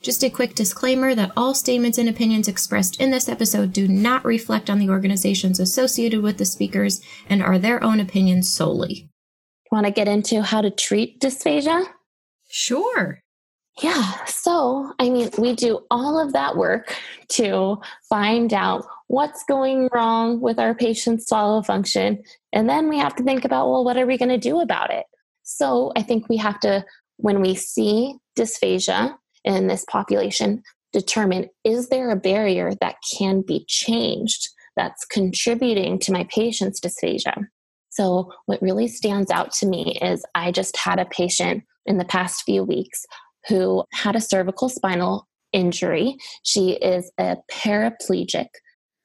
Just a quick disclaimer that all statements and opinions expressed in this episode do not reflect on the organizations associated with the speakers and are their own opinions solely. Want to get into how to treat dysphagia? Sure. Yeah. So, I mean, we do all of that work to find out what's going wrong with our patient's swallow function. And then we have to think about, well, what are we going to do about it? So, I think we have to, when we see dysphagia, in this population determine is there a barrier that can be changed that's contributing to my patient's dysphagia? So, what really stands out to me is I just had a patient in the past few weeks who had a cervical spinal injury. She is a paraplegic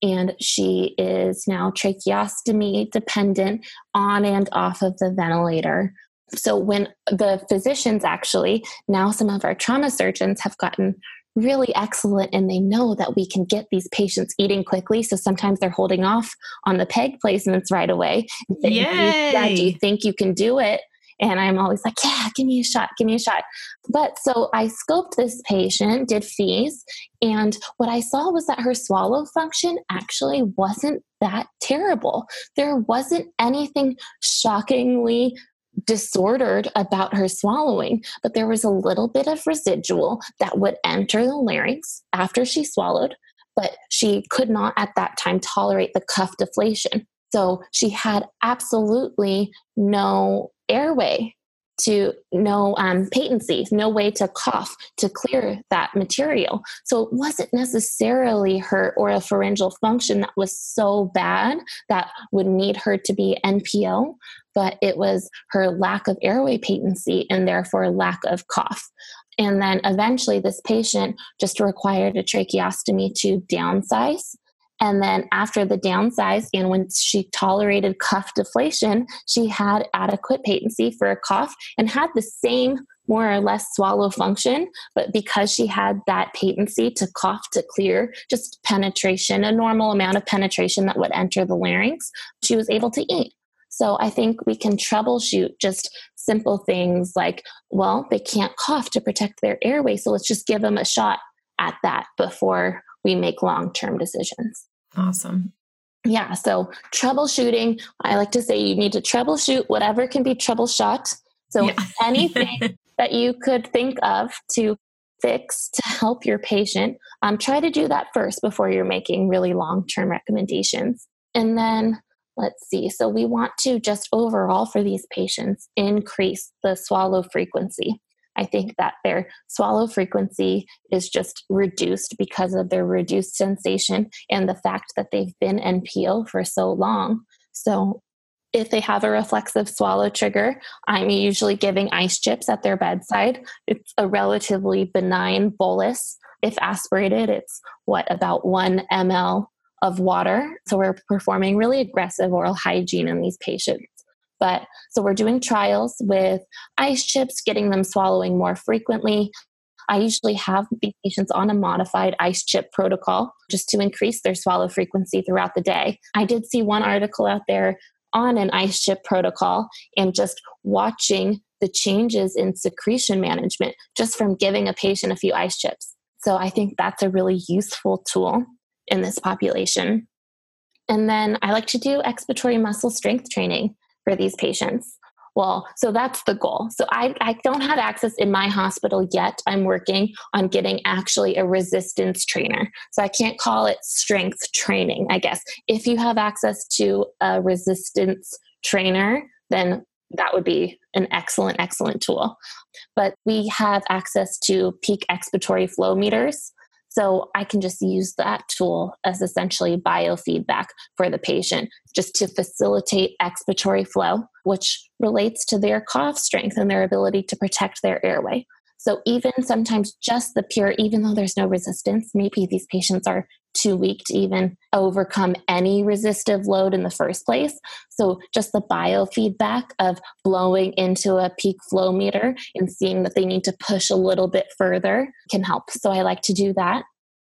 and she is now tracheostomy dependent on and off of the ventilator so when the physicians actually now some of our trauma surgeons have gotten really excellent and they know that we can get these patients eating quickly. So sometimes they're holding off on the peg placements right away Yay. yeah do you think you can do it? And i'm always like yeah give me a shot give me a shot. But so i scoped this patient did FEES and what i saw was that her swallow function actually wasn't that terrible. There wasn't anything shockingly disordered about her swallowing, but there was a little bit of residual that would enter the larynx after she swallowed, but she could not at that time tolerate the cuff deflation. So she had absolutely no airway to no um, patency, no way to cough to clear that material. So it wasn't necessarily her oropharyngeal function that was so bad that would need her to be NPO, but it was her lack of airway patency and therefore lack of cough. And then eventually, this patient just required a tracheostomy to downsize. And then, after the downsize, and when she tolerated cuff deflation, she had adequate patency for a cough and had the same more or less swallow function. But because she had that patency to cough to clear, just penetration, a normal amount of penetration that would enter the larynx, she was able to eat. So I think we can troubleshoot just simple things like, well, they can't cough to protect their airway. So let's just give them a shot at that before we make long term decisions. Awesome. Yeah. So troubleshooting, I like to say you need to troubleshoot whatever can be troubleshot. So yeah. anything that you could think of to fix to help your patient, um, try to do that first before you're making really long term recommendations. And then Let's see. So, we want to just overall for these patients increase the swallow frequency. I think that their swallow frequency is just reduced because of their reduced sensation and the fact that they've been NPO for so long. So, if they have a reflexive swallow trigger, I'm usually giving ice chips at their bedside. It's a relatively benign bolus. If aspirated, it's what about one ml of water. So we're performing really aggressive oral hygiene in these patients. But so we're doing trials with ice chips, getting them swallowing more frequently. I usually have the patients on a modified ice chip protocol just to increase their swallow frequency throughout the day. I did see one article out there on an ice chip protocol and just watching the changes in secretion management just from giving a patient a few ice chips. So I think that's a really useful tool in this population. And then I like to do expiratory muscle strength training for these patients. Well, so that's the goal. So I, I don't have access in my hospital yet. I'm working on getting actually a resistance trainer. So I can't call it strength training, I guess. If you have access to a resistance trainer, then that would be an excellent, excellent tool. But we have access to peak expiratory flow meters. So I can just use that tool as essentially biofeedback for the patient just to facilitate expiratory flow, which relates to their cough strength and their ability to protect their airway. So even sometimes just the pure, even though there's no resistance, maybe these patients are too weak to even overcome any resistive load in the first place. So just the biofeedback of blowing into a peak flow meter and seeing that they need to push a little bit further can help. So I like to do that.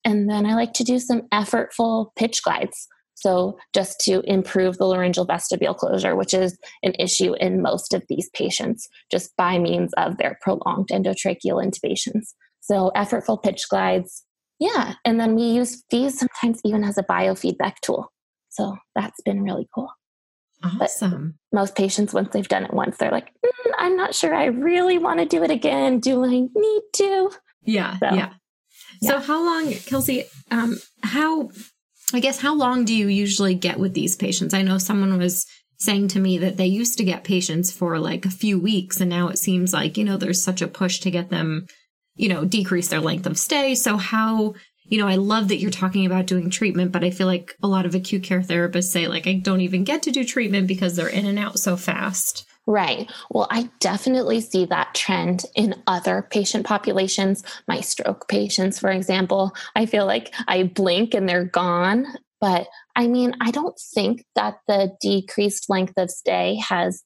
And then I like to do some effortful pitch glides. So, just to improve the laryngeal vestibule closure, which is an issue in most of these patients, just by means of their prolonged endotracheal intubations. So, effortful pitch glides, yeah. And then we use these sometimes even as a biofeedback tool. So, that's been really cool. Awesome. But most patients, once they've done it once, they're like, mm, I'm not sure I really want to do it again. Do I need to? Yeah. So, yeah. So, how long, Kelsey, um, how I guess how long do you usually get with these patients? I know someone was saying to me that they used to get patients for like a few weeks and now it seems like, you know, there's such a push to get them, you know, decrease their length of stay. So how, you know, I love that you're talking about doing treatment, but I feel like a lot of acute care therapists say like I don't even get to do treatment because they're in and out so fast. Right. Well, I definitely see that trend in other patient populations. My stroke patients, for example, I feel like I blink and they're gone. But I mean, I don't think that the decreased length of stay has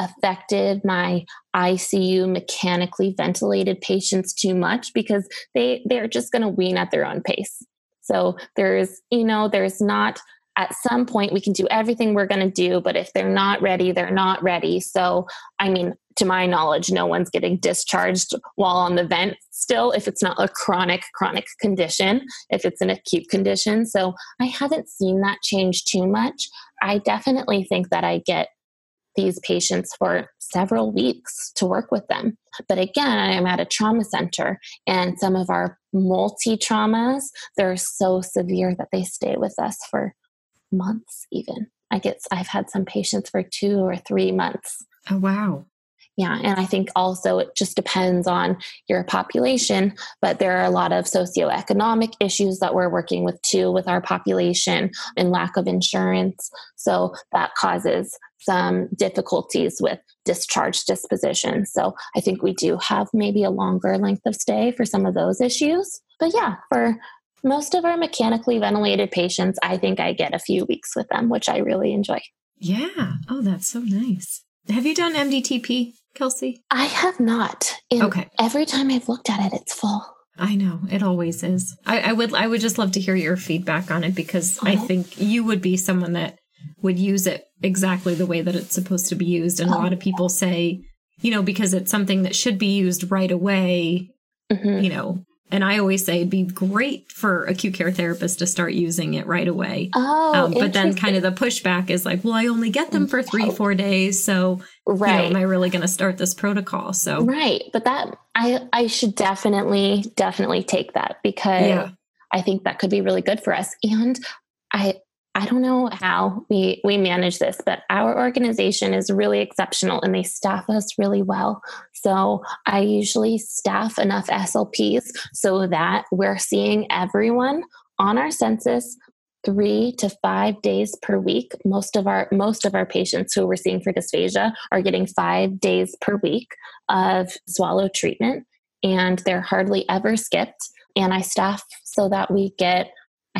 affected my ICU mechanically ventilated patients too much because they they're just going to wean at their own pace. So there's, you know, there's not at some point we can do everything we're going to do but if they're not ready they're not ready. So i mean to my knowledge no one's getting discharged while on the vent. Still if it's not a chronic chronic condition if it's an acute condition. So i haven't seen that change too much. I definitely think that i get these patients for several weeks to work with them. But again, I'm at a trauma center, and some of our multi traumas, they're so severe that they stay with us for months even. I get i've had some patients for two or three months. Oh wow yeah and i think also it just depends on your population but there are a lot of socioeconomic issues that we're working with too with our population and lack of insurance so that causes some difficulties with discharge disposition so i think we do have maybe a longer length of stay for some of those issues but yeah for most of our mechanically ventilated patients, I think I get a few weeks with them, which I really enjoy. Yeah. Oh, that's so nice. Have you done MDTP, Kelsey? I have not. And okay. Every time I've looked at it, it's full. I know it always is. I, I would. I would just love to hear your feedback on it because I think you would be someone that would use it exactly the way that it's supposed to be used. And a lot of people say, you know, because it's something that should be used right away. Mm-hmm. You know, and I always say it'd be great for acute care therapists to start using it right away. Oh, um, but then kind of the pushback is like, well, I only get them for three, four days. So, right. You know, am I really going to start this protocol? So, right. But that, I, I should definitely, definitely take that because yeah. I think that could be really good for us. And I, I don't know how we we manage this, but our organization is really exceptional and they staff us really well. So I usually staff enough SLPs so that we're seeing everyone on our census three to five days per week. Most of our most of our patients who we're seeing for dysphagia are getting five days per week of swallow treatment, and they're hardly ever skipped. And I staff so that we get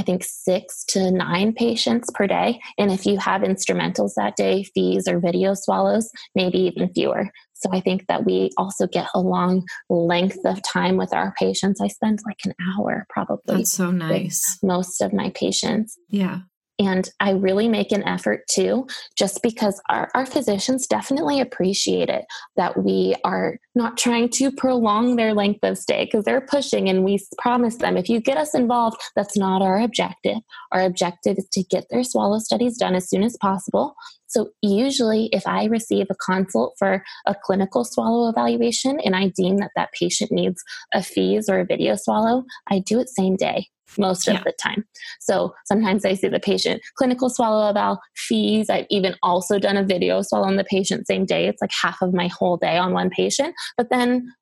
I think six to nine patients per day. And if you have instrumentals that day, FEES or video swallows, maybe even fewer. So I think that we also get a long length of time with our patients. I spend like an hour probably. That's so nice. most of my patients. Yeah. And I really make an effort too, just because our, our physicians definitely appreciate it that we are not trying to prolong their length of stay because they're pushing and we promise them if you get us involved, that's not our objective. Our objective is to get their swallow studies done as soon as possible. So, usually, if I receive a consult for a clinical swallow evaluation and I deem that that patient needs a FEES or a video swallow, I do it same day most of yeah. the time. So sometimes I see the patient clinical swallow eval FEES. I've even also done a video swallow on the patient same day. It's like half of my whole day on one patient. But then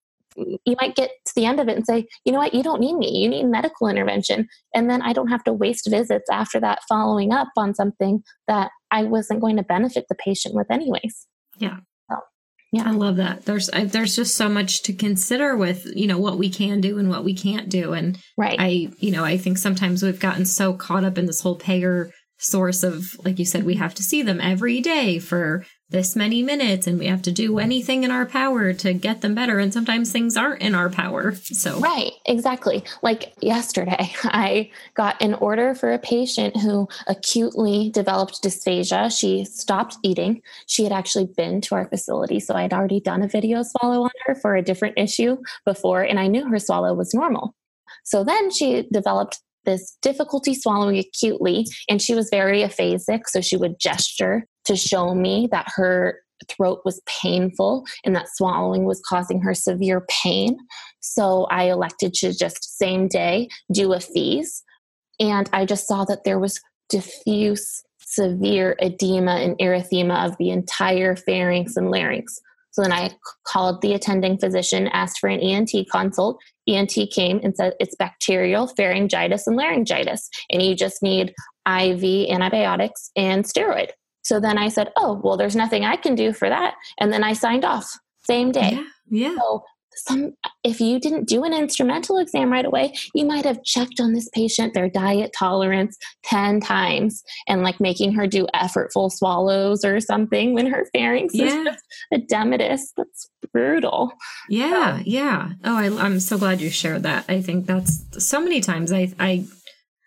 you might get to the end of it and say, you know what, you don't need me. You need medical intervention. And then I don't have to waste visits after that following up on something that I wasn't going to benefit the patient with, anyways. Yeah. So, Yeah, I love that. There's I, there's just so much to consider with you know what we can do and what we can't do, and right. I you know I think sometimes we've gotten so caught up in this whole payer source of like you said we have to see them every day for this many minutes and we have to do anything in our power to get them better. And sometimes things aren't in our power. So right exactly. Like yesterday i got an order for a patient who acutely developed dysphagia. She stopped eating. She had actually been to our facility so i'd already done a video swallow on her for a different issue before and i knew her swallow was normal. So then she developed this difficulty swallowing acutely and she was very aphasic so she would gesture to show me that her throat was painful and that swallowing was causing her severe pain. So I elected to just same day do a FEES. And I just saw that there was diffuse severe edema and erythema of the entire pharynx and larynx. So then I called the attending physician, asked for an ENT consult. ENT came and said it's bacterial pharyngitis and laryngitis, and you just need IV antibiotics and steroid. So then I said, oh, well, there's nothing I can do for that. And then I signed off same day. Yeah. yeah. So some if you didn't do an instrumental exam right away you might have checked on this patient their diet tolerance 10 times and like making her do effortful swallows or something when her pharynx yeah. is just edematous that's brutal yeah yeah oh I, i'm so glad you shared that i think that's so many times i i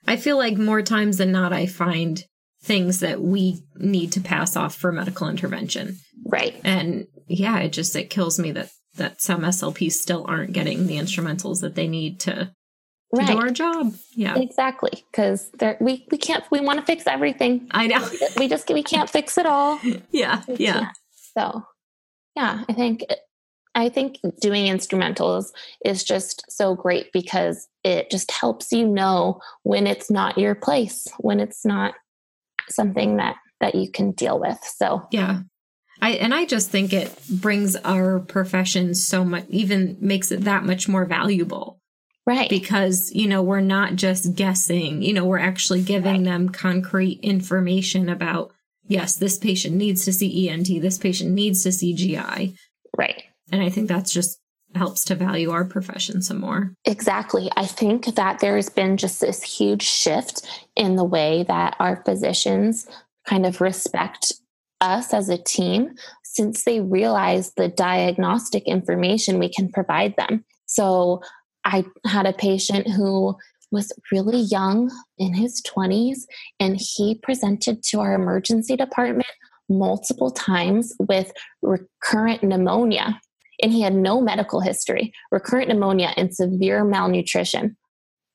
i feel like more times than not i find things that we need to pass off for medical intervention. Right. And yeah, it just it kills me that that some SLPs still aren't getting the instrumentals that they need to, to right. do our job. Yeah. Exactly. Cuz we we can't we want to fix everything. I know. we just we can't fix it all. Yeah. Yeah. yeah. So, yeah, I think I think doing instrumentals is just so great because it just helps you know when it's not your place, when it's not something that that you can deal with. So yeah. I and I just think it brings our profession so much even makes it that much more valuable. Right. Because, you know, we're not just guessing, you know, we're actually giving right. them concrete information about yes, this patient needs to see ENT, this patient needs to see GI. Right. And I think that's just helps to value our profession some more. Exactly. I think that there has been just this huge shift in the way that our physicians kind of respect us as a team since they realize the diagnostic information we can provide them. So I had a patient who was really young in his 20s and he presented to our emergency department multiple times with recurrent pneumonia and he had no medical history, recurrent pneumonia, and severe malnutrition.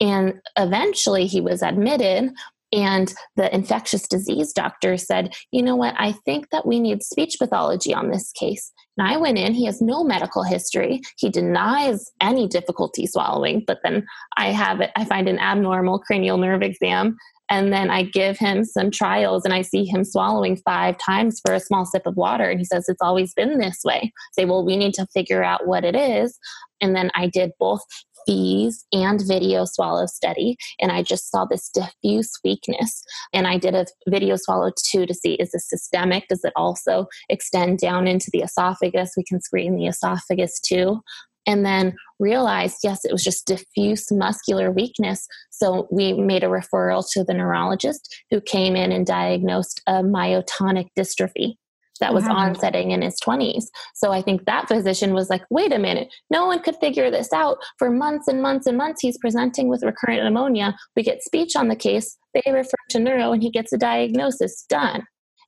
And eventually he was admitted, and the infectious disease doctor said, You know what? I think that we need speech pathology on this case. And I went in, he has no medical history. He denies any difficulty swallowing, but then I have it, I find an abnormal cranial nerve exam and then I give him some trials and I see him swallowing five times for a small sip of water. And he says, It's always been this way. I say, Well, we need to figure out what it is. And then I did both FEES and video swallow study. And I just saw this diffuse weakness. And I did a video swallow too to see is this systemic? Does it also extend down into the esophagus? We can screen the esophagus too and then realized yes it was just diffuse muscular weakness so we made a referral to the neurologist who came in and diagnosed a myotonic dystrophy that was wow. onsetting in his 20s. So I think that physician was like, wait a minute, no one could figure this out. For months and months and months, he's presenting with recurrent pneumonia. We get speech on the case, they refer to neuro, and he gets a diagnosis done.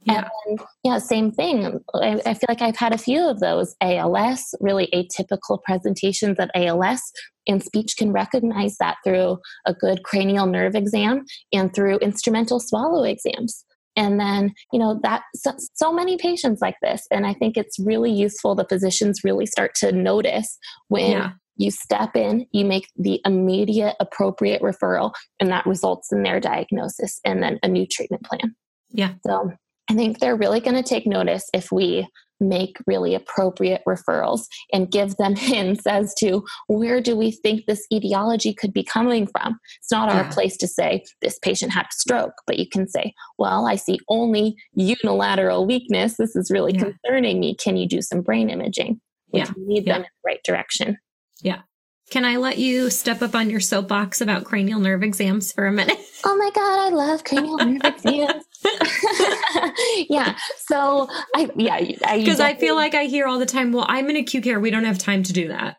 Yeah. And yeah, same thing. I, I, feel like I've had a few of those ALS, really atypical presentations of ALS, and speech can recognize that through a good cranial nerve exam and through instrumental swallow exams. And then, you know, that so, so many patients like this. And I think it's really useful. The physicians really start to notice when yeah. you step in, you make the immediate appropriate referral, and that results in their diagnosis and then a new treatment plan. Yeah. So I think they're really going to take notice if we make really appropriate referrals and give them hints as to where do we think this etiology could be coming from. It's not yeah. our place to say this patient had a stroke, but you can say, well, I see only unilateral weakness. This is really yeah. concerning me. Can you do some brain imaging? We yeah. lead them in the right direction. Yeah. Can I let you step up on your soapbox about cranial nerve exams for a minute? Oh my God, I love cranial nerve exams. yeah. So I, yeah. Because I, I feel like I hear all the time, well, I'm in acute care. We don't have time to do that.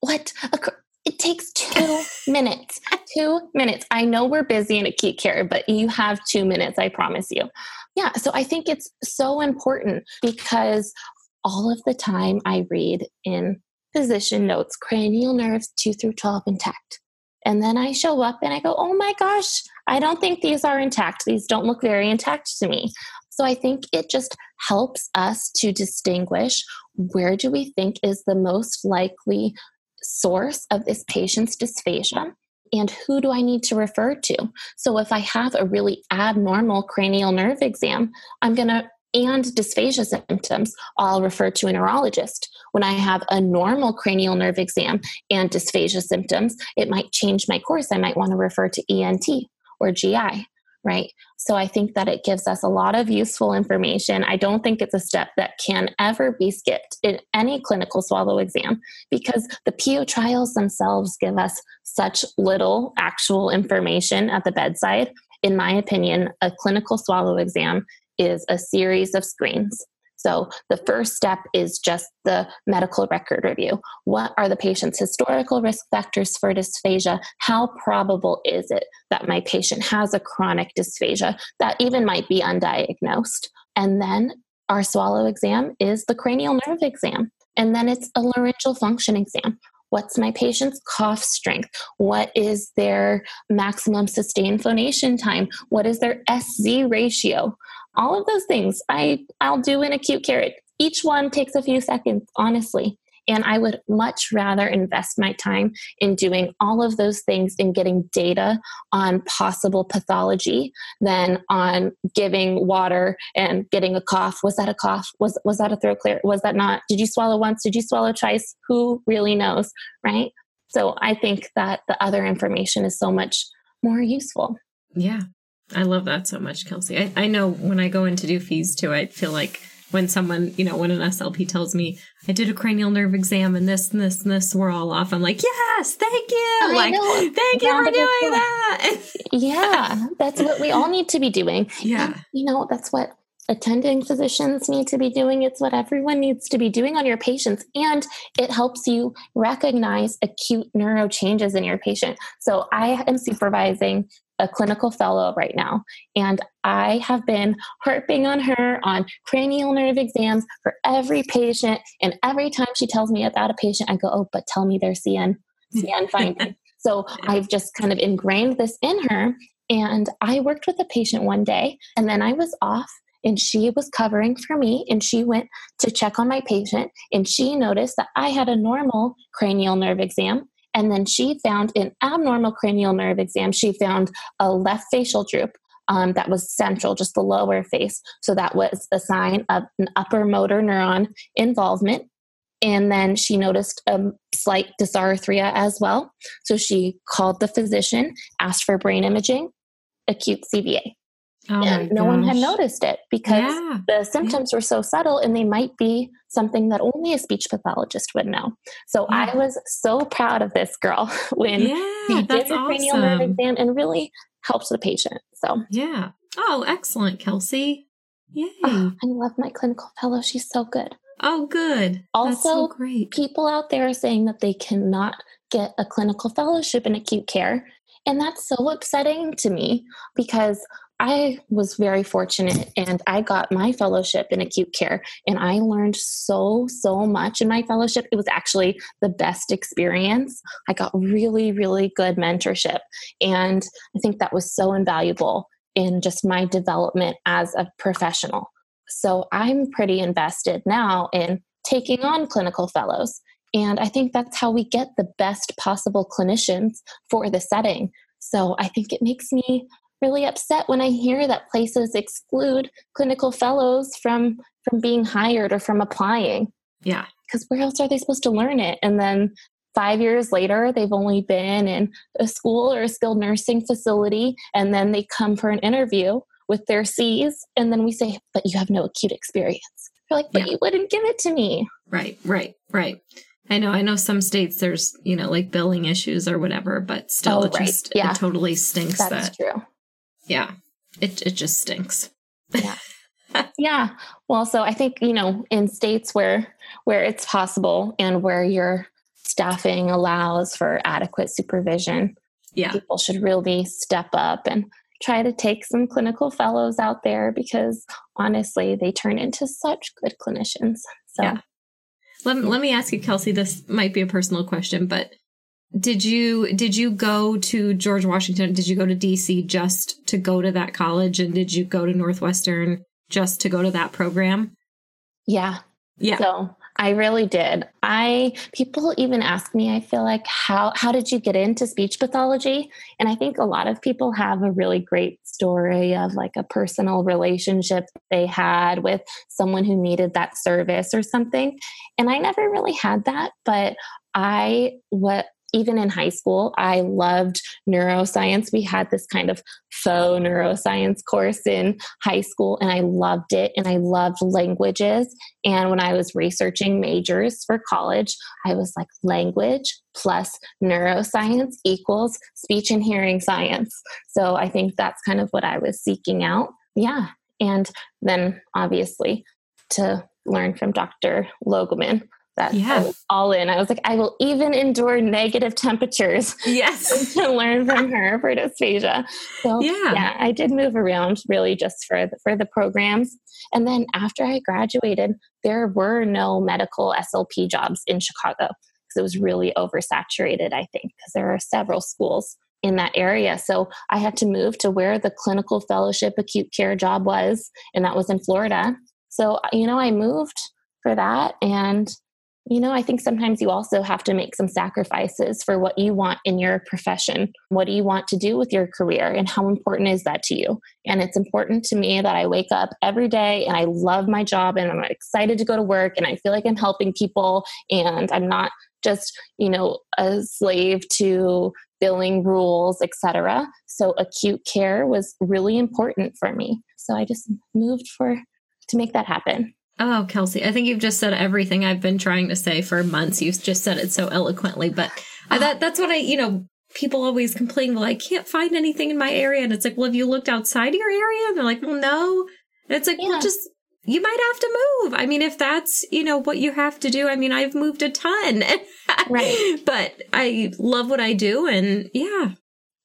What? It takes two minutes. Two minutes. I know we're busy in acute care, but you have two minutes, I promise you. Yeah. So I think it's so important because all of the time I read in physician notes cranial nerves 2 through 12 intact. And then I show up and I go, oh my gosh, I don't think these are intact. These don't look very intact to me. So I think it just helps us to distinguish where do we think is the most likely source of this patient's dysphagia and who do I need to refer to? So if I have a really abnormal cranial nerve exam, I'm going to and dysphagia symptoms, I'll refer to a neurologist. When I have a normal cranial nerve exam and dysphagia symptoms, it might change my course. I might want to refer to ENT or GI, right? So I think that it gives us a lot of useful information. I don't think it's a step that can ever be skipped in any clinical swallow exam because the PO trials themselves give us such little actual information at the bedside. In my opinion, a clinical swallow exam is a series of screens. So the first step is just the medical record review. What are the patient's historical risk factors for dysphagia? How probable is it that my patient has a chronic dysphagia that even might be undiagnosed? And then our swallow exam is the cranial nerve exam. And then it's a laryngeal function exam. What's my patient's cough strength? What is their maximum sustained phonation time? What is their SZ ratio? All of those things I, I'll do in acute care. Each one takes a few seconds, honestly. And I would much rather invest my time in doing all of those things and getting data on possible pathology than on giving water and getting a cough. Was that a cough? Was was that a throat clear? Was that not? Did you swallow once? Did you swallow twice? Who really knows, right? So I think that the other information is so much more useful. Yeah. I love that so much, Kelsey. I, I know when I go in to do FEES too, I feel like when someone, you know, when an SLP tells me I did a cranial nerve exam and this and this and this, we're all off. I'm like, yes, thank you. I like, know. thank you for doing that. yeah, that's what we all need to be doing. Yeah. And, you know, that's what attending physicians need to be doing. It's what everyone needs to be doing on your patients. And it helps you recognize acute neuro changes in your patient. So I am supervising a clinical fellow right now, and I have been harping on her on cranial nerve exams for every patient. And every time she tells me about a patient, I go, Oh, but tell me their CN, CN finding. so I've just kind of ingrained this in her. And I worked with a patient one day, and then I was off and she was covering for me and she went to check on my patient and she noticed that I had a normal cranial nerve exam and then she found an abnormal cranial nerve exam, she found a left facial droop. Um, that was central, just the lower face. So that was a sign of an upper motor neuron involvement. And then she noticed a slight dysarthria as well. So she called the physician, asked for brain imaging, acute CVA. Oh and no gosh. one had noticed it because yeah. the symptoms yeah. were so subtle and they might be something that only a speech pathologist would know. So yeah. I was so proud of this girl when she did the cranial awesome. nerve exam and really helped the patient. So yeah. Oh, excellent, Kelsey. Yay. Oh, I love my clinical fellow. She's so good. Oh, good. Also, so great. people out there are saying that they cannot get a clinical fellowship in acute care. And that's so upsetting to me because I was very fortunate and I got my fellowship in acute care and I learned so, so much in my fellowship. It was actually the best experience. I got really, really good mentorship. And I think that was so invaluable in just my development as a professional. So I'm pretty invested now in taking on clinical fellows. And I think that's how we get the best possible clinicians for the setting. So I think it makes me really upset when I hear that places exclude clinical fellows from from being hired or from applying. Yeah. Because where else are they supposed to learn it? And then five years later, they've only been in a school or a skilled nursing facility, and then they come for an interview with their C's, and then we say, But you have no acute experience. They're like, But yeah. you wouldn't give it to me. Right, right, right. I know, I know some states there's, you know, like billing issues or whatever, but still oh, it just yeah. it totally stinks That's that true. Yeah. It it just stinks. Yeah. yeah. Well, so I think, you know, in states where where it's possible and where your staffing allows for adequate supervision, yeah. people should really step up and try to take some clinical fellows out there because honestly, they turn into such good clinicians. So yeah. Let, let me ask you, Kelsey, this might be a personal question, but did you did you go to George Washington? Did you go to DC just to go to that college and did you go to Northwestern just to go to that program? Yeah. Yeah. So I really did. I people even ask me, I feel like how how did you get into speech pathology? And I think a lot of people have a really great story of like a personal relationship they had with someone who needed that service or something. And I never really had that, but I what even in high school, I loved neuroscience. We had this kind of faux neuroscience course in high school, and I loved it. And I loved languages. And when I was researching majors for college, I was like, language plus neuroscience equals speech and hearing science. So I think that's kind of what I was seeking out. Yeah. And then obviously to learn from Dr. Logemann that yeah. I was all in. I was like, I will even endure negative temperatures. Yes. to learn from her for dysphagia. So yeah. yeah, I did move around really just for the, for the programs. And then after I graduated, there were no medical SLP jobs in Chicago because it was really oversaturated, I think, because there are several schools in that area. So I had to move to where the clinical fellowship acute care job was, and that was in Florida. So, you know, I moved for that and you know, I think sometimes you also have to make some sacrifices for what you want in your profession. What do you want to do with your career and how important is that to you? And it's important to me that I wake up every day and I love my job and I'm excited to go to work and I feel like I'm helping people and I'm not just, you know, a slave to billing rules, etc. So acute care was really important for me. So I just moved for to make that happen. Oh, Kelsey, I think you've just said everything I've been trying to say for months. You've just said it so eloquently, but I, that that's what I, you know, people always complain, well, I can't find anything in my area. And it's like, well, have you looked outside your area? And they're like, well, no. And it's like, yeah. well, just, you might have to move. I mean, if that's, you know, what you have to do. I mean, I've moved a ton. right. But I love what I do. And yeah,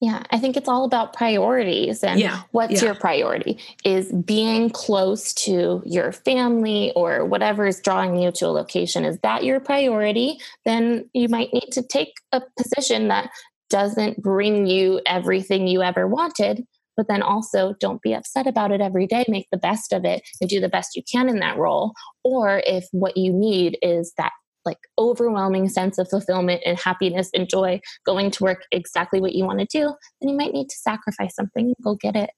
yeah, I think it's all about priorities. And yeah, what's yeah. your priority? Is being close to your family or whatever is drawing you to a location, is that your priority? Then you might need to take a position that doesn't bring you everything you ever wanted. But then also don't be upset about it every day. Make the best of it and do the best you can in that role. Or if what you need is that like overwhelming sense of fulfillment and happiness and joy going to work exactly what you want to do, then you might need to sacrifice something and go get it.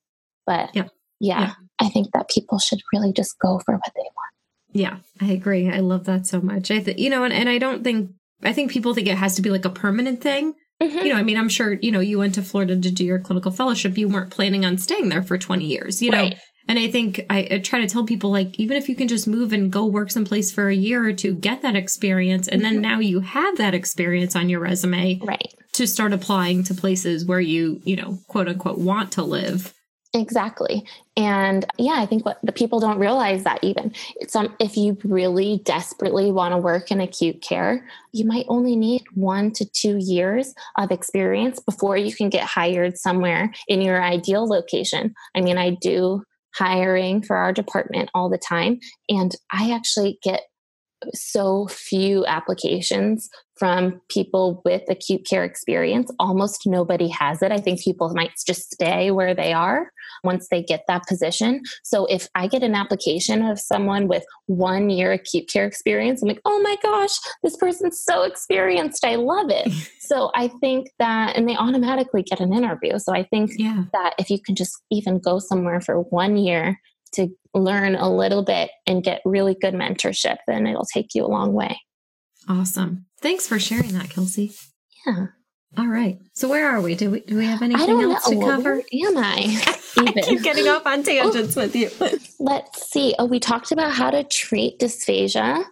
But yeah, yeah, yeah. I think that people should really just go for what they want. Yeah, I agree. I love that so much. I think, you know, and, and I don't think, I think people think it has to be like a permanent thing. Mm-hmm. You know, I mean, I'm sure, you know, you went to Florida to do your clinical fellowship. You weren't planning on staying there for 20 years, you right. know? And I think I, I, try to tell people like, even if you can just move and go work someplace for a year or two, get that experience. And then mm-hmm. now you have that experience on your resume. Right. To start applying to places where you, you know, quote unquote, want to live. Exactly. And yeah, I think what the people don't realize that even it's um, if you really desperately want to work in acute care, you might only need one to two years of experience before you can get hired somewhere in your ideal location. I mean, I do hiring for our department all the time. And I actually get so few applications from people with acute care experience. Almost nobody has it. I think people might just stay where they are once they get that position. So if I get an application of someone with one year acute care experience, I'm like, oh my gosh, this person's so experienced. I love it. so I think that, and they automatically get an interview. So I think yeah. that if you can just even go somewhere for one year to learn a little bit and get really good mentorship, then it'll take you a long way. Awesome. Thanks for sharing that, Kelsey. Yeah. All right. So where are we? Do we do we have anything else know. to cover? Where am I? I keep getting off on oh. tangents with you. Let's see. Oh, we talked about how to treat dysphagia.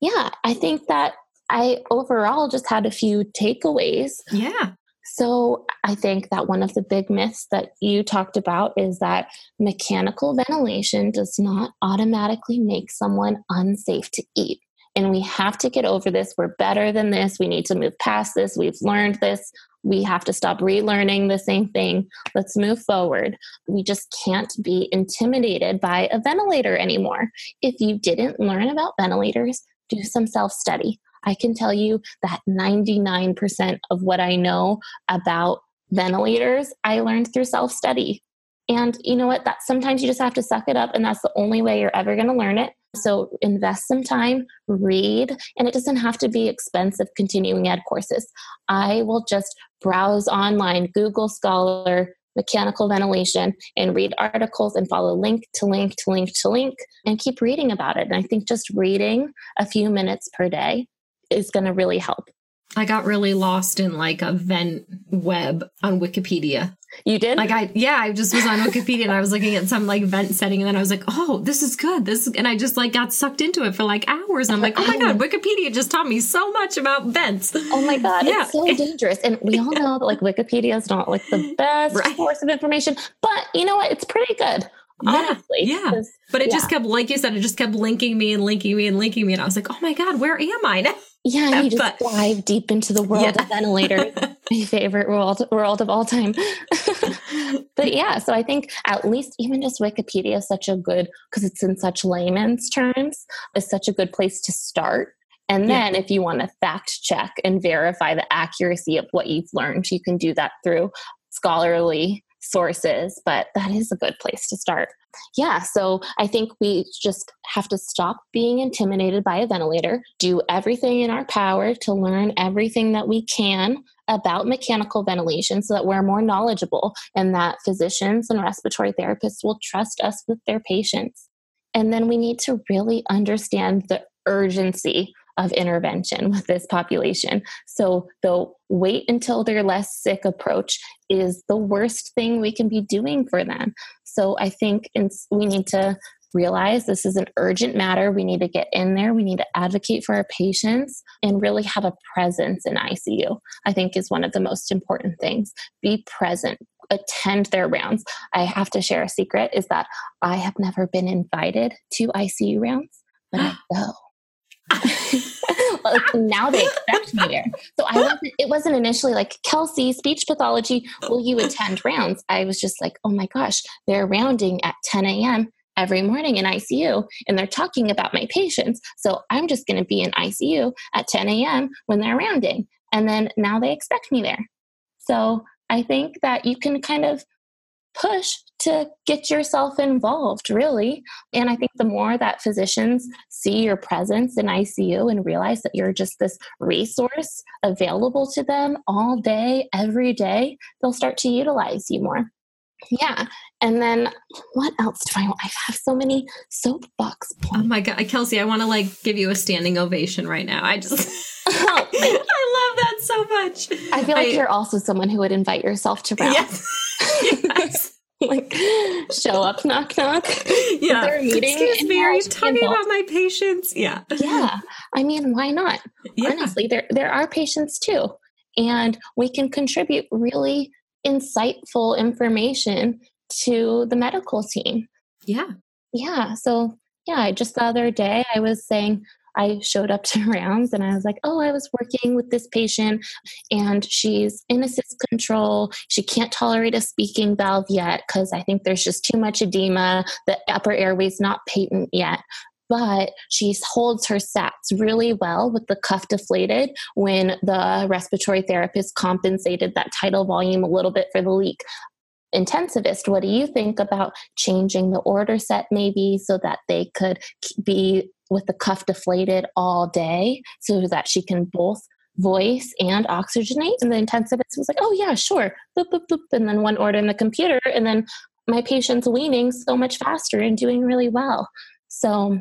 Yeah, I think that I overall just had a few takeaways. Yeah. So I think that one of the big myths that you talked about is that mechanical ventilation does not automatically make someone unsafe to eat. And we have to get over this. We're better than this. We need to move past this. We've learned this. We have to stop relearning the same thing. Let's move forward. We just can't be intimidated by a ventilator anymore. If you didn't learn about ventilators, do some self study. I can tell you that 99% of what I know about ventilators, I learned through self study. And you know what? That sometimes you just have to suck it up, and that's the only way you're ever going to learn it. So invest some time, read, and it doesn't have to be expensive continuing ed courses. I will just browse online, Google Scholar, mechanical ventilation, and read articles and follow link to link to link to link and keep reading about it. And I think just reading a few minutes per day is going to really help. I got really lost in like a vent web on Wikipedia. You did? Like I yeah, I just was on Wikipedia and I was looking at some like vent setting and then I was like, "Oh, this is good." This and I just like got sucked into it for like hours and I'm like, "Oh my god, Wikipedia just taught me so much about vents." Oh my god, yeah. it's so dangerous. And we all know that like Wikipedia is not like the best right. source of information, but you know what? It's pretty good. Honestly. Yeah. yeah. But it yeah. just kept like you said, it just kept linking me and linking me and linking me and I was like, "Oh my god, where am I now?" Yeah, and you just but, dive deep into the world yeah. of ventilators. my favorite world world of all time. but yeah, so I think at least even just Wikipedia is such a good because it's in such layman's terms, is such a good place to start. And then yeah. if you want to fact check and verify the accuracy of what you've learned, you can do that through scholarly sources, but that is a good place to start. Yeah, so I think we just have to stop being intimidated by a ventilator, do everything in our power to learn everything that we can about mechanical ventilation so that we're more knowledgeable and that physicians and respiratory therapists will trust us with their patients. And then we need to really understand the urgency of intervention with this population. So the wait until they're less sick approach is the worst thing we can be doing for them. So I think we need to realize this is an urgent matter. We need to get in there. We need to advocate for our patients and really have a presence in ICU. I think is one of the most important things. Be present, attend their rounds. I have to share a secret is that I have never been invited to ICU rounds, but I go. now they expect me there. So I wasn't, it wasn't initially like, Kelsey, speech pathology, will you attend rounds? I was just like, oh my gosh, they're rounding at 10 a.m. every morning in ICU and they're talking about my patients. So I'm just going to be in ICU at 10 a.m. when they're rounding. And then now they expect me there. So I think that you can kind of push to get yourself involved, really. And I think the more that physicians see your presence in ICU and realize that you're just this resource available to them all day, every day, they'll start to utilize you more. Yeah. And then what else do I want? I have so many soapbox oh points. Oh my God. Uh, Kelsey, I want to like give you a standing ovation right now. I just, oh, I love that so much. I feel like I, you're also someone who would invite yourself to rounds. Yes. Yes. like show up, knock knock. Yeah. They're meeting. Excuse me, are you talking about my patients? Yeah. Yeah. I mean, why not? Yeah. Honestly, there there are patients too. And we can contribute really insightful information to the medical team. Yeah. Yeah. So yeah, just the other day I was saying, I showed up to rounds and I was like, oh, I was working with this patient and she's in assist control. She can't tolerate a speaking valve yet because I think there's just too much edema. The upper airway's not patent yet. But she holds her sats really well with the cuff deflated when the respiratory therapist compensated that tidal volume a little bit for the leak intensivist, what do you think about changing the order set maybe so that they could be with the cuff deflated all day so that she can both voice and oxygenate. And the intensivist was like, oh, yeah, sure. Boop, boop, boop. And then one order in the computer. And then my patients weaning so much faster and doing really well. So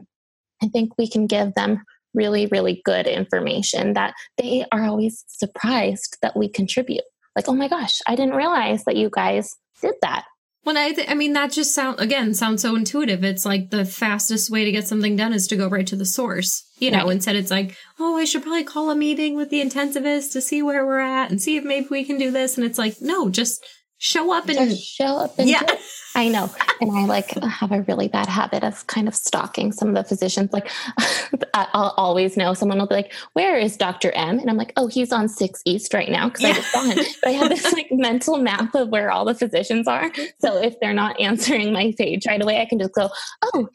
I think we can give them really, really good information that they are always surprised that we contribute. Like, oh my gosh, I didn't realize that you guys did that. Well, I, th- I mean, that just sound again sounds so intuitive. It's like the fastest way to get something done is to go right to the source. You know, right. instead it's like, oh, I should probably call a meeting with the intensivist to see where we're at and see if maybe we can do this. And it's like, no, just show up and just show up and yeah. I know. And I like have a really bad habit of kind of stalking some of the physicians. Like I'll always know someone will be like, where is Dr. M? And I'm like, oh, he's on six East right now. Cause yeah. I just saw him. But I have this like mental map of where all the physicians are. So if they're not answering my page right away, I can just go, oh,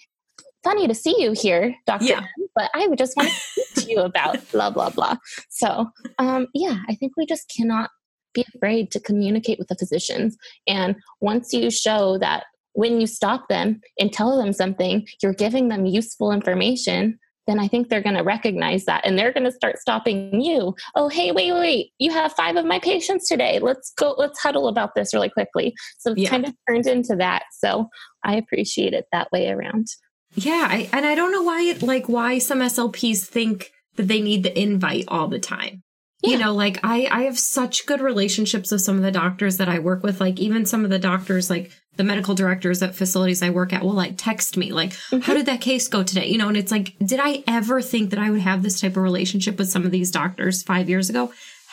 funny to see you here, Dr. Yeah. M, but I would just want to speak to you about blah, blah, blah. So um, yeah, I think we just cannot be afraid to communicate with the physicians. And once you show that when you stop them and tell them something, you're giving them useful information, then I think they're going to recognize that and they're going to start stopping you. Oh, hey, wait, wait, you have five of my patients today. Let's go, let's huddle about this really quickly. So it's yeah. kind of turned into that. So I appreciate it that way around. Yeah. I, and I don't know why it, like, why some SLPs think that they need the invite all the time. Yeah. You know, like I, I have such good relationships with some of the doctors that I work with. Like even some of the doctors, like the medical directors at facilities I work at will like text me, like, mm-hmm. how did that case go today? You know, and it's like, did I ever think that I would have this type of relationship with some of these doctors five years ago?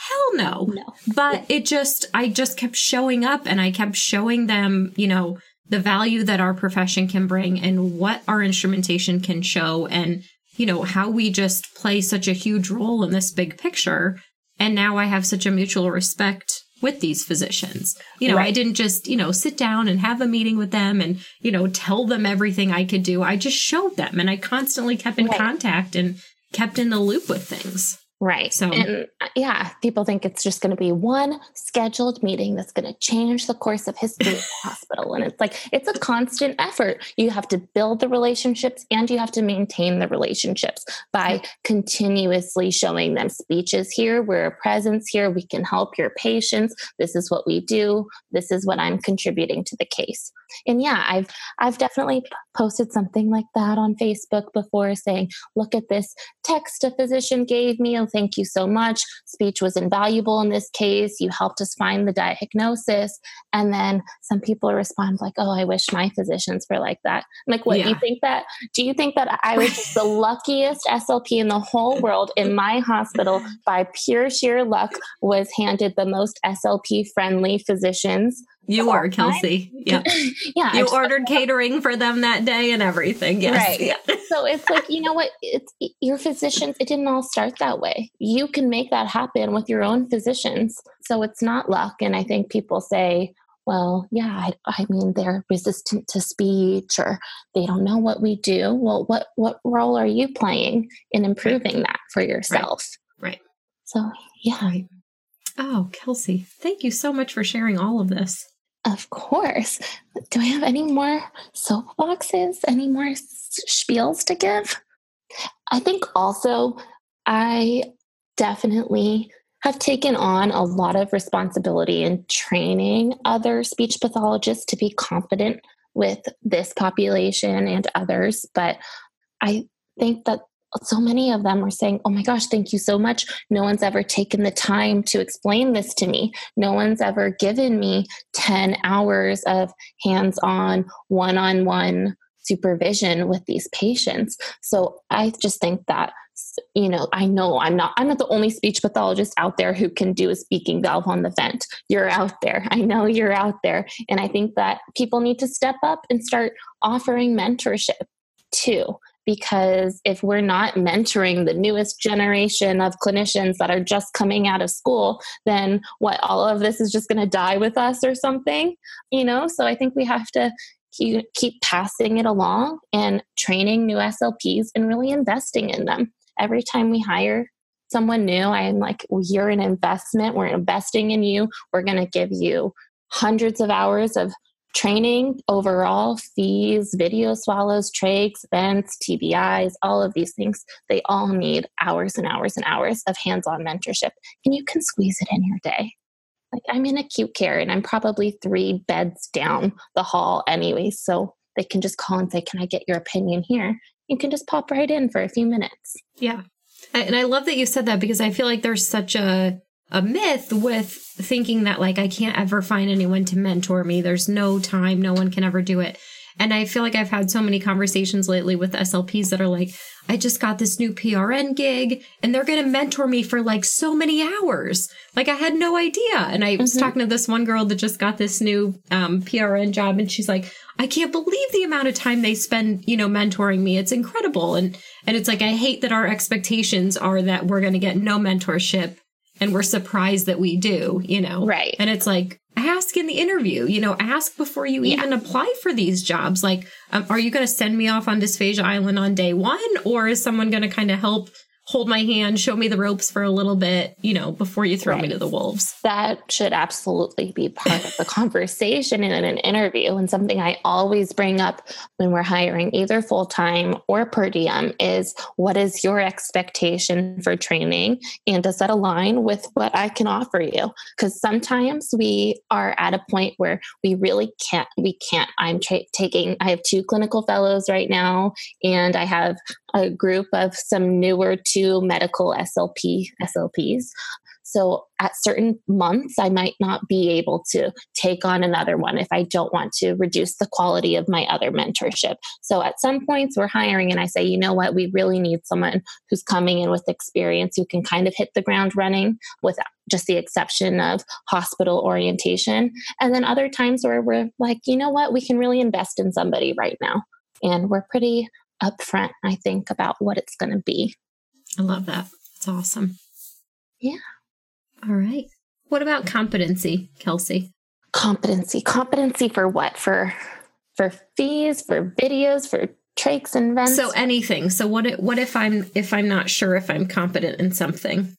Hell no. No. But it just, I just kept showing up and I kept showing them, you know, the value that our profession can bring and what our instrumentation can show and, you know, how we just play such a huge role in this big picture and now I have such a mutual respect with these physicians. You know, right. I didn't just, you know, sit down and have a meeting with them and, you know, tell them everything I could do. I just showed them and I constantly kept in right. contact and kept in the loop with things. Right. So, and uh, yeah, people think it's just going to be one scheduled meeting that's going to change the course of history of the hospital. And it's like, it's a constant effort. You have to build the relationships and you have to maintain the relationships by continuously showing them speeches here. We're a presence here. We can help your patients. This is what we do. This is what I'm contributing to the case and yeah i've i've definitely posted something like that on facebook before saying look at this text a physician gave me oh thank you so much. Speech was invaluable in this case. You helped us find the diagnosis. And then some people respond like oh i wish my physicians were like that. I'm like what yeah. do you think that do you think that i was the luckiest slp in the whole world in my hospital by pure sheer luck was handed the most slp friendly physicians you were Kelsey. Yeah. yeah. You ordered catering for them that day and everything. Yes. Right. Yeah. so it's like, you know what? It's your physicians, it didn't all start that way. You can make that happen with your own physicians. So it's not luck. And I think people say, well, yeah, I, I mean, they're resistant to speech or they don't know what we do. Well, what, what role are you playing in improving right. that for yourself? Right. right. So, yeah. Right. Oh, Kelsey, thank you so much for sharing all of this. Of course. Do I have any more soapboxes? Any more spiels to give? I think also I definitely have taken on a lot of responsibility in training other speech pathologists to be confident with this population and others. But I think that so many of them are saying, Oh my gosh, thank you so much. No one's ever taken the time to explain this to me. No one's ever given me 10 hours of hands on, one on one supervision with these patients. So I just think that you know i know i'm not i'm not the only speech pathologist out there who can do a speaking valve on the vent you're out there i know you're out there and i think that people need to step up and start offering mentorship too because if we're not mentoring the newest generation of clinicians that are just coming out of school then what all of this is just going to die with us or something you know? So i think we have to keep passing it along and training new slps and really investing in them. Every time we hire someone new i'm like well, you're an investment. We're investing in you. We're going to give you hundreds of hours of training overall, FEES, video swallows, trachs, vents, TBIs, all of these things, they all need hours and hours and hours of hands on mentorship. And you can squeeze it in your day. like I'm in acute care and I'm probably three beds down the hall anyway. So they can just call and say, Can I get your opinion here? You can just pop right in for a few minutes. Yeah. And I love that you said that because I feel like there's such a a myth with thinking that like I can't ever find anyone to mentor me. There's no time, no one can ever do it. And I feel like I've had so many conversations lately with SLPs that are like, I just got this new PRN gig and they're going to mentor me for like so many hours. Like I had no idea. And I was mm-hmm. talking to this one girl that just got this new um, PRN job and she's like, I can't believe the amount of time they spend, you know, mentoring me. It's incredible. And, and it's like, I hate that our expectations are that we're going to get no mentorship and we're surprised that we do, you know? Right. And it's like, ask in the interview, you know, ask before you yeah. even apply for these jobs. Like, um, are you going to send me off on Dysphagia Island on day one? Or is someone going to kind of help hold my hand, show me the ropes for a little bit, you know, before you throw right. me to the wolves. That should absolutely be part of the conversation in an interview. And something I always bring up when we're hiring either full time or per diem is what is your expectation for training? And does that align with what I can offer you? Because sometimes we are at a point where we really can't, we can't. I'm tra- taking, I have two clinical fellows right now, and I have a group of some newer to medical SLP SLPs. So at certain months, I might not be able to take on another one if I don't want to reduce the quality of my other mentorship. So at some points, we're hiring, and I say, you know what, we really need someone who's coming in with experience who can kind of hit the ground running with just the exception of hospital orientation. And then other times where we're like, you know what, we can really invest in somebody right now. And we're pretty upfront, I think, about what it's going to be. I love that. It's awesome. Yeah. All right. What about competency, Kelsey? Competency. Competency for what? For for FEES, for videos, for trachs and vents. So anything. So what if, what if I'm if I'm not sure if I'm competent in something?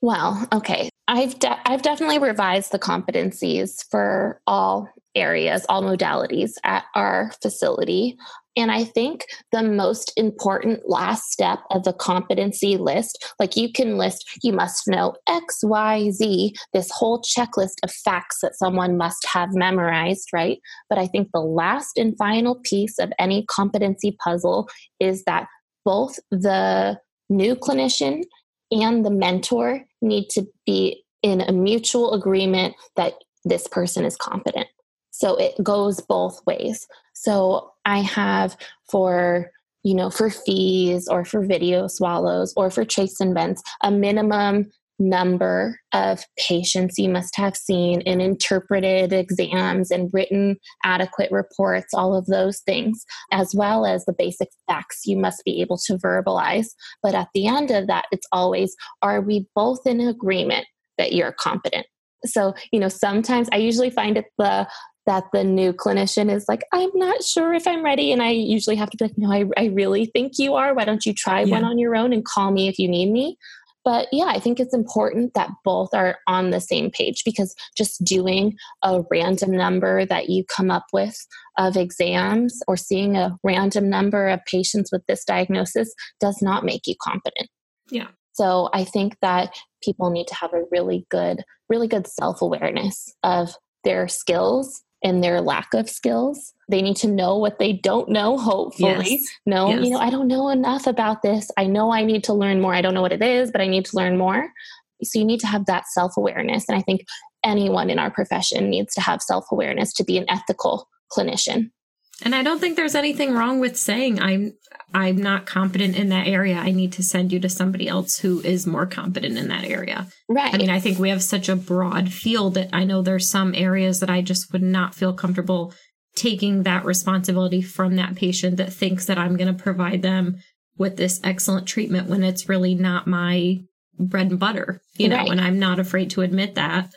Well, okay. I've de- I've definitely revised the competencies for all areas, all modalities at our facility. And I think the most important last step of the competency list, like you can list, you must know X, Y, Z, this whole checklist of facts that someone must have memorized, right? But I think the last and final piece of any competency puzzle is that both the new clinician and the mentor need to be in a mutual agreement that this person is competent. So it goes both ways. So I have for you know for FEES or for video swallows or for and vents a minimum number of patients you must have seen and interpreted exams and written adequate reports, all of those things, as well as the basic facts you must be able to verbalize. But at the end of that, it's always are we both in agreement that you're competent? So, you know, sometimes I usually find it the that the new clinician is like, I'm not sure if I'm ready. And I usually have to be like, no, I, I really think you are. Why don't you try yeah. one on your own and call me if you need me? But yeah, I think it's important that both are on the same page because just doing a random number that you come up with of exams or seeing a random number of patients with this diagnosis does not make you competent. Yeah. So I think that people need to have a really good, really good self awareness of their skills and their lack of skills. They need to know what they don't know, hopefully. Yes. No, yes. you know, I don't know enough about this. I know I need to learn more. I don't know what it is, but I need to learn more. So you need to have that self awareness. And I think anyone in our profession needs to have self awareness to be an ethical clinician. And I don't think there's anything wrong with saying I'm I'm not competent in that area. I need to send you to somebody else who is more competent in that area. Right. I mean, I think we have such a broad field that I know there's some areas that I just would not feel comfortable taking that responsibility from that patient that thinks that I'm going to provide them with this excellent treatment when it's really not my bread and butter, you know, right. and I'm not afraid to admit that.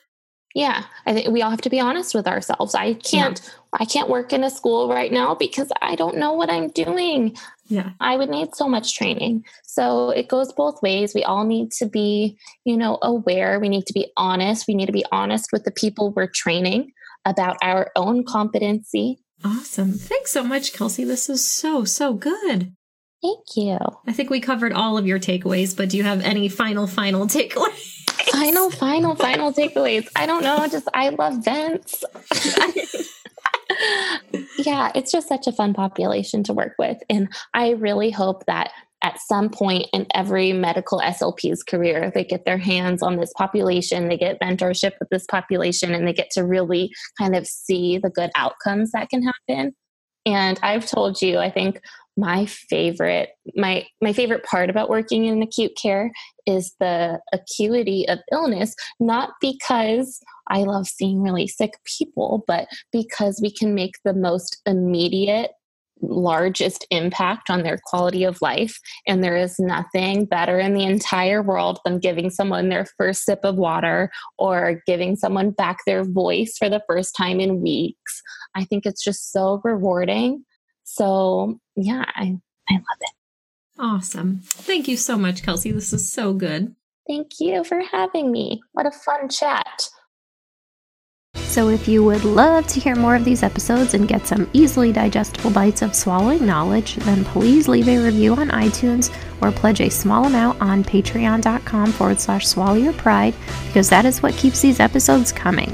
Yeah, I think we all have to be honest with ourselves. I can't yeah. I can't work in a school right now because I don't know what I'm doing. Yeah. I would need so much training. So it goes both ways. We all need to be, you know, aware. We need to be honest. We need to be honest with the people we're training about our own competency. Awesome. Thanks so much, Kelsey. This is so, so good. Thank you. I think we covered all of your takeaways, but do you have any final, final takeaways? Final, final, final takeaways. I don't know. Just I love vents. yeah, it's just such a fun population to work with. And I really hope that at some point in every medical SLP's career, they get their hands on this population, they get mentorship with this population, and they get to really kind of see the good outcomes that can happen. And I've told you, I think my favorite my my favorite part about working in acute care is the acuity of illness not because i love seeing really sick people but because we can make the most immediate largest impact on their quality of life. And there is nothing better in the entire world than giving someone their first sip of water or giving someone back their voice for the first time in weeks. I think it's just so rewarding so yeah, I, I love it. Awesome. Thank you so much, Kelsey. This is so good. Thank you for having me. What a fun chat. So, if you would love to hear more of these episodes and get some easily digestible bites of swallowing knowledge, then please leave a review on iTunes or pledge a small amount on patreon.com forward slash swallow your pride because that is what keeps these episodes coming.